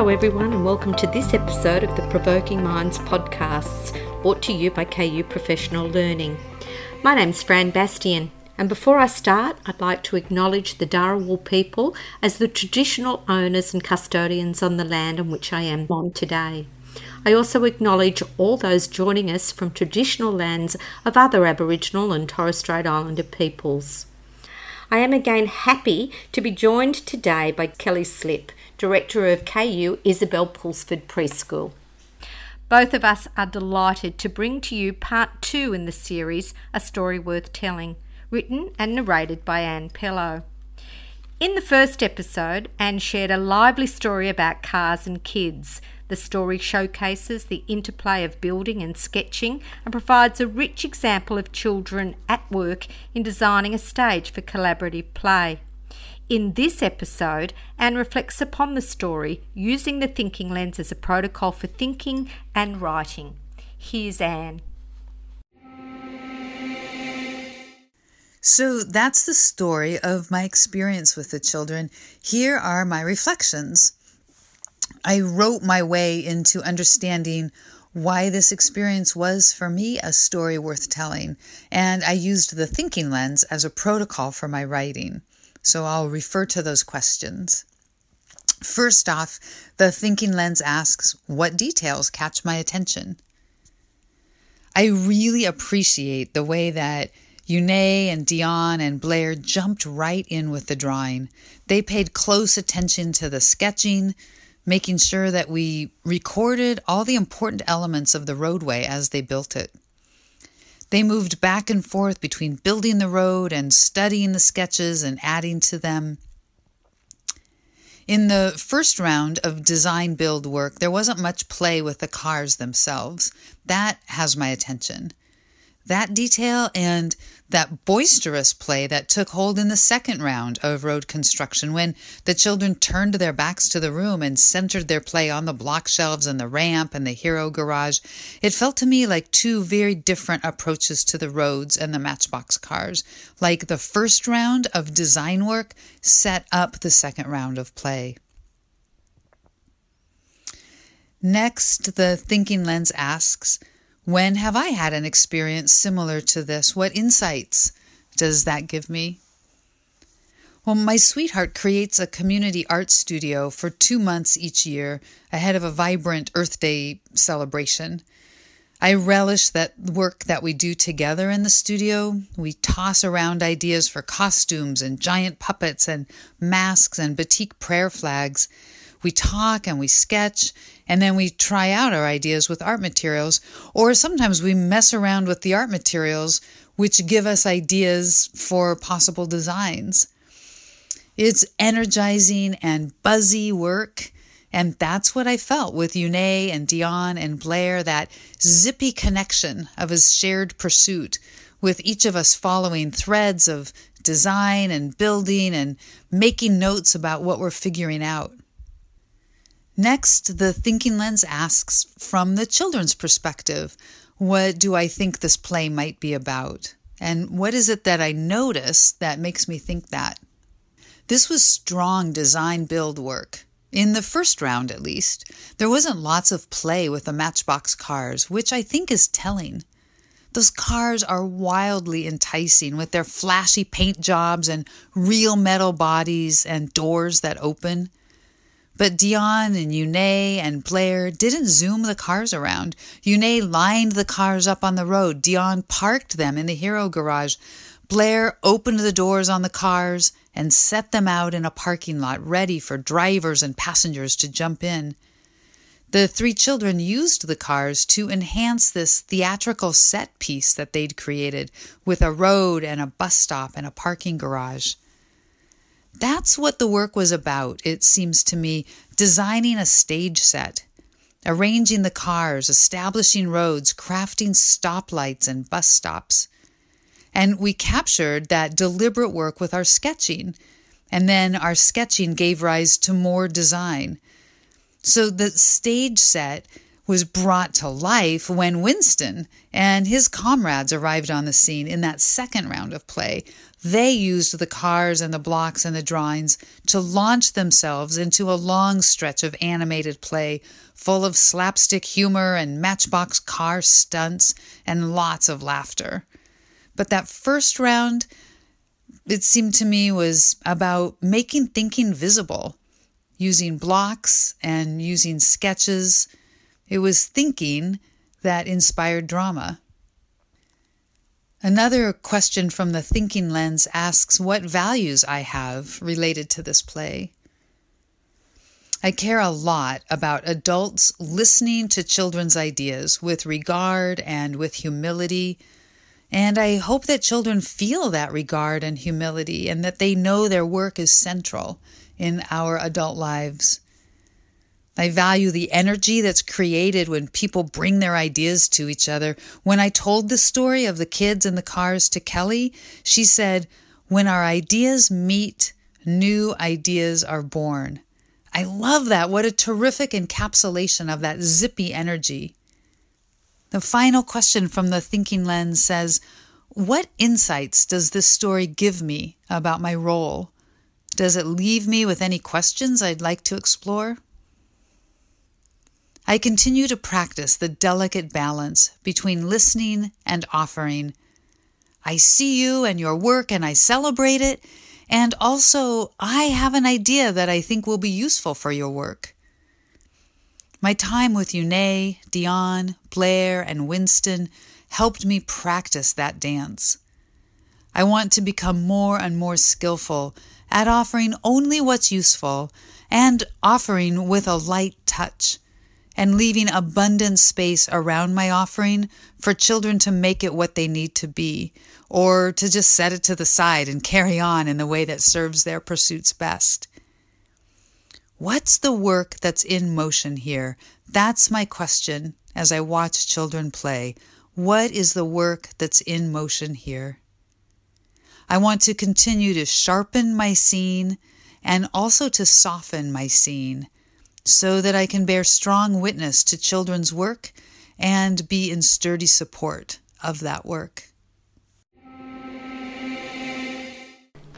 Hello, everyone, and welcome to this episode of the Provoking Minds podcasts, brought to you by KU Professional Learning. My name's Fran Bastian, and before I start, I'd like to acknowledge the Dharawal people as the traditional owners and custodians on the land on which I am on today. I also acknowledge all those joining us from traditional lands of other Aboriginal and Torres Strait Islander peoples. I am again happy to be joined today by Kelly Slip, Director of KU Isabel Pulsford Preschool. Both of us are delighted to bring to you part two in the series, A Story Worth Telling, written and narrated by Anne Pelo. In the first episode, Anne shared a lively story about cars and kids. The story showcases the interplay of building and sketching and provides a rich example of children at work in designing a stage for collaborative play. In this episode, Anne reflects upon the story using the thinking lens as a protocol for thinking and writing. Here's Anne. So that's the story of my experience with the children. Here are my reflections. I wrote my way into understanding why this experience was for me a story worth telling, and I used the thinking lens as a protocol for my writing. So I'll refer to those questions. First off, the thinking lens asks, What details catch my attention? I really appreciate the way that Eune and Dion and Blair jumped right in with the drawing. They paid close attention to the sketching, making sure that we recorded all the important elements of the roadway as they built it. They moved back and forth between building the road and studying the sketches and adding to them. In the first round of design build work, there wasn't much play with the cars themselves. That has my attention. That detail and that boisterous play that took hold in the second round of road construction when the children turned their backs to the room and centered their play on the block shelves and the ramp and the hero garage. It felt to me like two very different approaches to the roads and the matchbox cars. Like the first round of design work set up the second round of play. Next, the thinking lens asks, when have I had an experience similar to this? What insights does that give me? Well, my sweetheart creates a community art studio for two months each year ahead of a vibrant Earth Day celebration. I relish that work that we do together in the studio. We toss around ideas for costumes and giant puppets and masks and batik prayer flags. We talk and we sketch and then we try out our ideas with art materials, or sometimes we mess around with the art materials, which give us ideas for possible designs. It's energizing and buzzy work. And that's what I felt with Eune and Dion and Blair, that zippy connection of a shared pursuit, with each of us following threads of design and building and making notes about what we're figuring out. Next, the thinking lens asks from the children's perspective what do I think this play might be about? And what is it that I notice that makes me think that? This was strong design build work. In the first round, at least, there wasn't lots of play with the Matchbox cars, which I think is telling. Those cars are wildly enticing with their flashy paint jobs and real metal bodies and doors that open. But Dion and Eune and Blair didn't zoom the cars around. Eune lined the cars up on the road. Dion parked them in the hero garage. Blair opened the doors on the cars and set them out in a parking lot ready for drivers and passengers to jump in. The three children used the cars to enhance this theatrical set piece that they'd created with a road and a bus stop and a parking garage. That's what the work was about, it seems to me designing a stage set, arranging the cars, establishing roads, crafting stoplights and bus stops. And we captured that deliberate work with our sketching, and then our sketching gave rise to more design. So the stage set was brought to life when Winston and his comrades arrived on the scene in that second round of play. They used the cars and the blocks and the drawings to launch themselves into a long stretch of animated play full of slapstick humor and matchbox car stunts and lots of laughter. But that first round, it seemed to me, was about making thinking visible, using blocks and using sketches. It was thinking that inspired drama. Another question from the thinking lens asks what values I have related to this play. I care a lot about adults listening to children's ideas with regard and with humility. And I hope that children feel that regard and humility and that they know their work is central in our adult lives. I value the energy that's created when people bring their ideas to each other. When I told the story of the kids and the cars to Kelly, she said, When our ideas meet, new ideas are born. I love that. What a terrific encapsulation of that zippy energy. The final question from the thinking lens says, What insights does this story give me about my role? Does it leave me with any questions I'd like to explore? I continue to practice the delicate balance between listening and offering. I see you and your work and I celebrate it, and also, I have an idea that I think will be useful for your work. My time with Une, Dion, Blair, and Winston helped me practice that dance. I want to become more and more skillful at offering only what's useful and offering with a light touch and leaving abundant space around my offering for children to make it what they need to be, or to just set it to the side and carry on in the way that serves their pursuits best. What's the work that's in motion here? That's my question as I watch children play. What is the work that's in motion here? I want to continue to sharpen my scene and also to soften my scene so that I can bear strong witness to children's work and be in sturdy support of that work.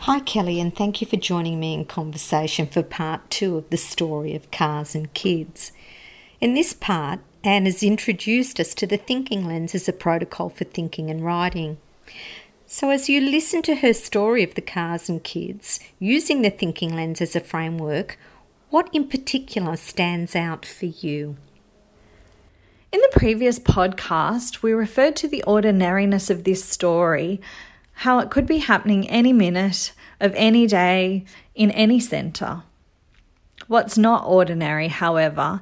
Hi, Kelly, and thank you for joining me in conversation for part two of the story of Cars and Kids. In this part, Anne has introduced us to the thinking lens as a protocol for thinking and writing. So, as you listen to her story of the cars and kids, using the thinking lens as a framework, what in particular stands out for you? In the previous podcast, we referred to the ordinariness of this story, how it could be happening any minute of any day in any centre. What's not ordinary, however,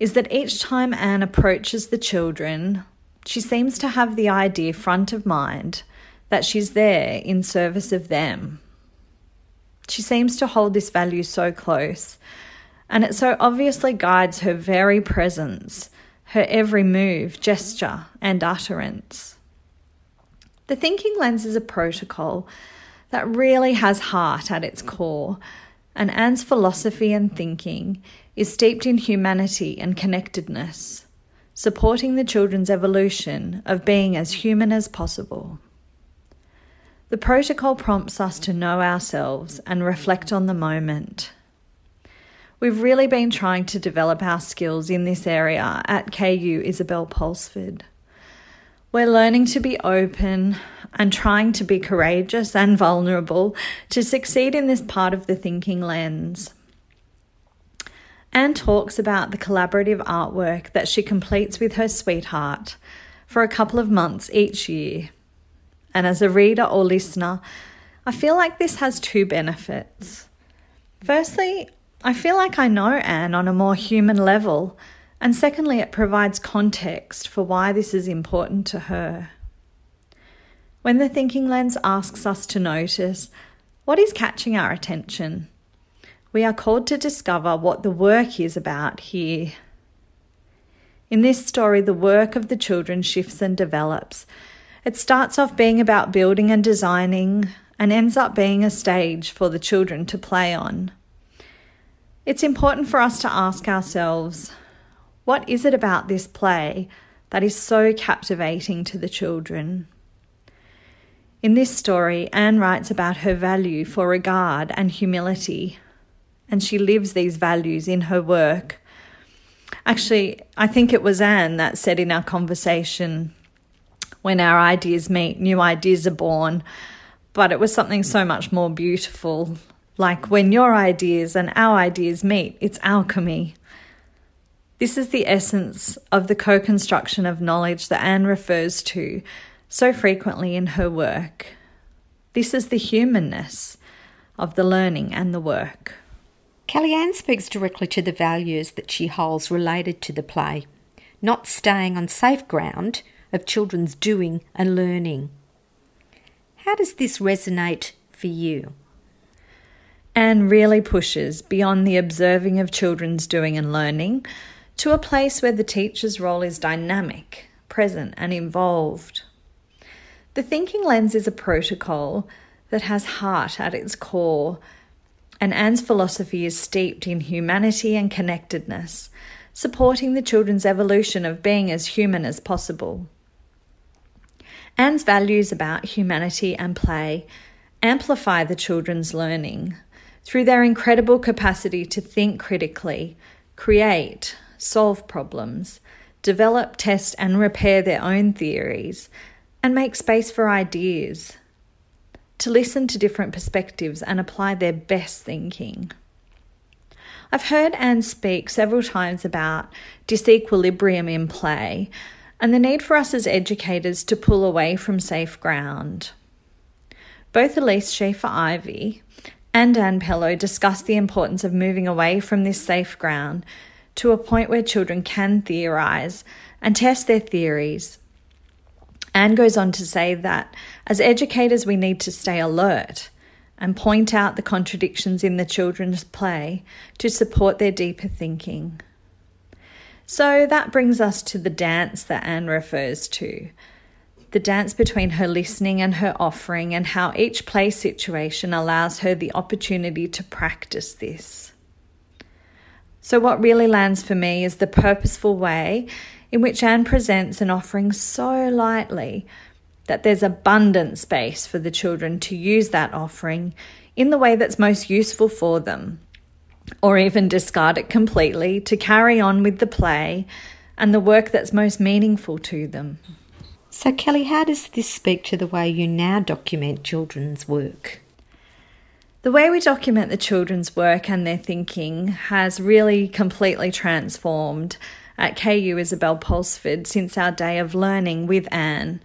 is that each time Anne approaches the children, she seems to have the idea front of mind that she's there in service of them. She seems to hold this value so close, and it so obviously guides her very presence, her every move, gesture, and utterance. The thinking lens is a protocol that really has heart at its core, and Anne's philosophy and thinking is steeped in humanity and connectedness, supporting the children's evolution of being as human as possible. The protocol prompts us to know ourselves and reflect on the moment. We've really been trying to develop our skills in this area at KU Isabel Pulsford. We're learning to be open and trying to be courageous and vulnerable to succeed in this part of the thinking lens. Anne talks about the collaborative artwork that she completes with her sweetheart for a couple of months each year. And as a reader or listener, I feel like this has two benefits. Firstly, I feel like I know Anne on a more human level, and secondly, it provides context for why this is important to her. When the thinking lens asks us to notice what is catching our attention, we are called to discover what the work is about here. In this story, the work of the children shifts and develops it starts off being about building and designing and ends up being a stage for the children to play on. It's important for us to ask ourselves What is it about this play that is so captivating to the children? In this story, Anne writes about her value for regard and humility, and she lives these values in her work. Actually, I think it was Anne that said in our conversation when our ideas meet, new ideas are born, but it was something so much more beautiful. Like when your ideas and our ideas meet, it's alchemy. This is the essence of the co construction of knowledge that Anne refers to so frequently in her work. This is the humanness of the learning and the work. Kellyanne speaks directly to the values that she holds related to the play, not staying on safe ground of children's doing and learning. How does this resonate for you? Anne really pushes beyond the observing of children's doing and learning to a place where the teacher's role is dynamic, present, and involved. The thinking lens is a protocol that has heart at its core, and Anne's philosophy is steeped in humanity and connectedness, supporting the children's evolution of being as human as possible. Anne's values about humanity and play amplify the children's learning through their incredible capacity to think critically, create, solve problems, develop, test, and repair their own theories, and make space for ideas, to listen to different perspectives and apply their best thinking. I've heard Anne speak several times about disequilibrium in play and the need for us as educators to pull away from safe ground. Both Elise Schaefer Ivy and Anne Pelo discuss the importance of moving away from this safe ground to a point where children can theorise and test their theories Anne goes on to say that as educators, we need to stay alert and point out the contradictions in the children's play to support their deeper thinking. So that brings us to the dance that Anne refers to the dance between her listening and her offering, and how each play situation allows her the opportunity to practice this. So, what really lands for me is the purposeful way in which Anne presents an offering so lightly that there's abundant space for the children to use that offering in the way that's most useful for them, or even discard it completely to carry on with the play and the work that's most meaningful to them. So, Kelly, how does this speak to the way you now document children's work? The way we document the children's work and their thinking has really completely transformed at KU Isabel Pulsford since our day of learning with Anne.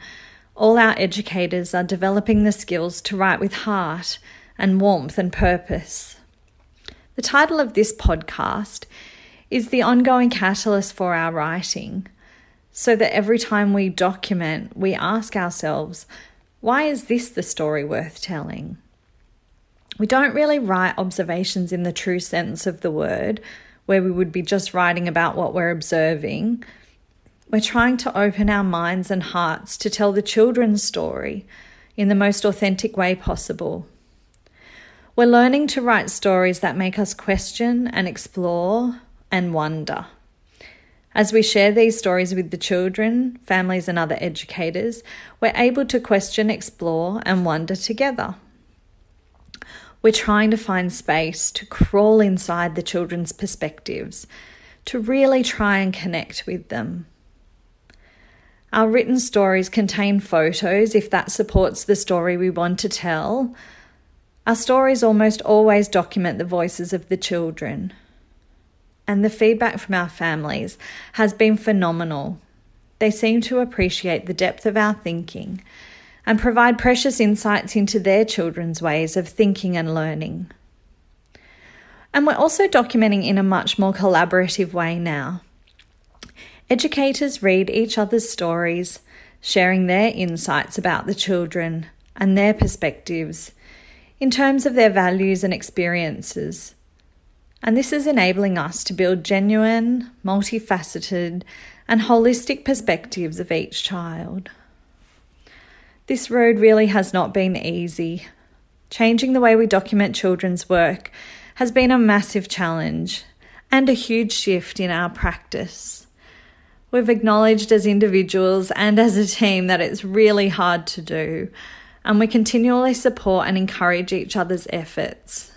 All our educators are developing the skills to write with heart and warmth and purpose. The title of this podcast is the ongoing catalyst for our writing, so that every time we document, we ask ourselves, why is this the story worth telling? We don't really write observations in the true sense of the word where we would be just writing about what we're observing. We're trying to open our minds and hearts to tell the children's story in the most authentic way possible. We're learning to write stories that make us question and explore and wonder. As we share these stories with the children, families, and other educators, we're able to question, explore, and wonder together. We're trying to find space to crawl inside the children's perspectives, to really try and connect with them. Our written stories contain photos if that supports the story we want to tell. Our stories almost always document the voices of the children. And the feedback from our families has been phenomenal. They seem to appreciate the depth of our thinking and provide precious insights into their children's ways of thinking and learning. And we're also documenting in a much more collaborative way now. Educators read each other's stories, sharing their insights about the children and their perspectives in terms of their values and experiences. And this is enabling us to build genuine, multifaceted, and holistic perspectives of each child. This road really has not been easy. Changing the way we document children's work has been a massive challenge and a huge shift in our practice. We've acknowledged as individuals and as a team that it's really hard to do, and we continually support and encourage each other's efforts.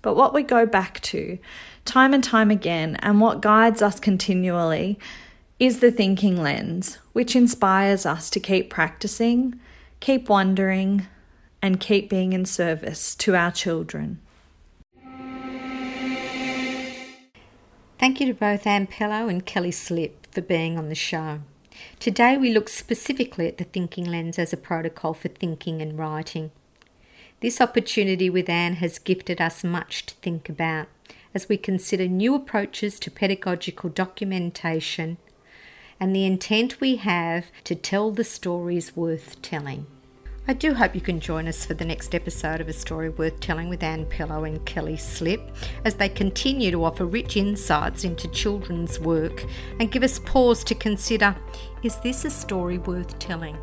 But what we go back to, time and time again, and what guides us continually, is the thinking lens, which inspires us to keep practicing, keep wondering, and keep being in service to our children. Thank you to both Anne Pelo and Kelly Slip for being on the show. Today we look specifically at the thinking lens as a protocol for thinking and writing. This opportunity with Anne has gifted us much to think about as we consider new approaches to pedagogical documentation and the intent we have to tell the stories worth telling. I do hope you can join us for the next episode of A Story Worth Telling with Anne Pelo and Kelly Slip as they continue to offer rich insights into children's work and give us pause to consider is this a story worth telling?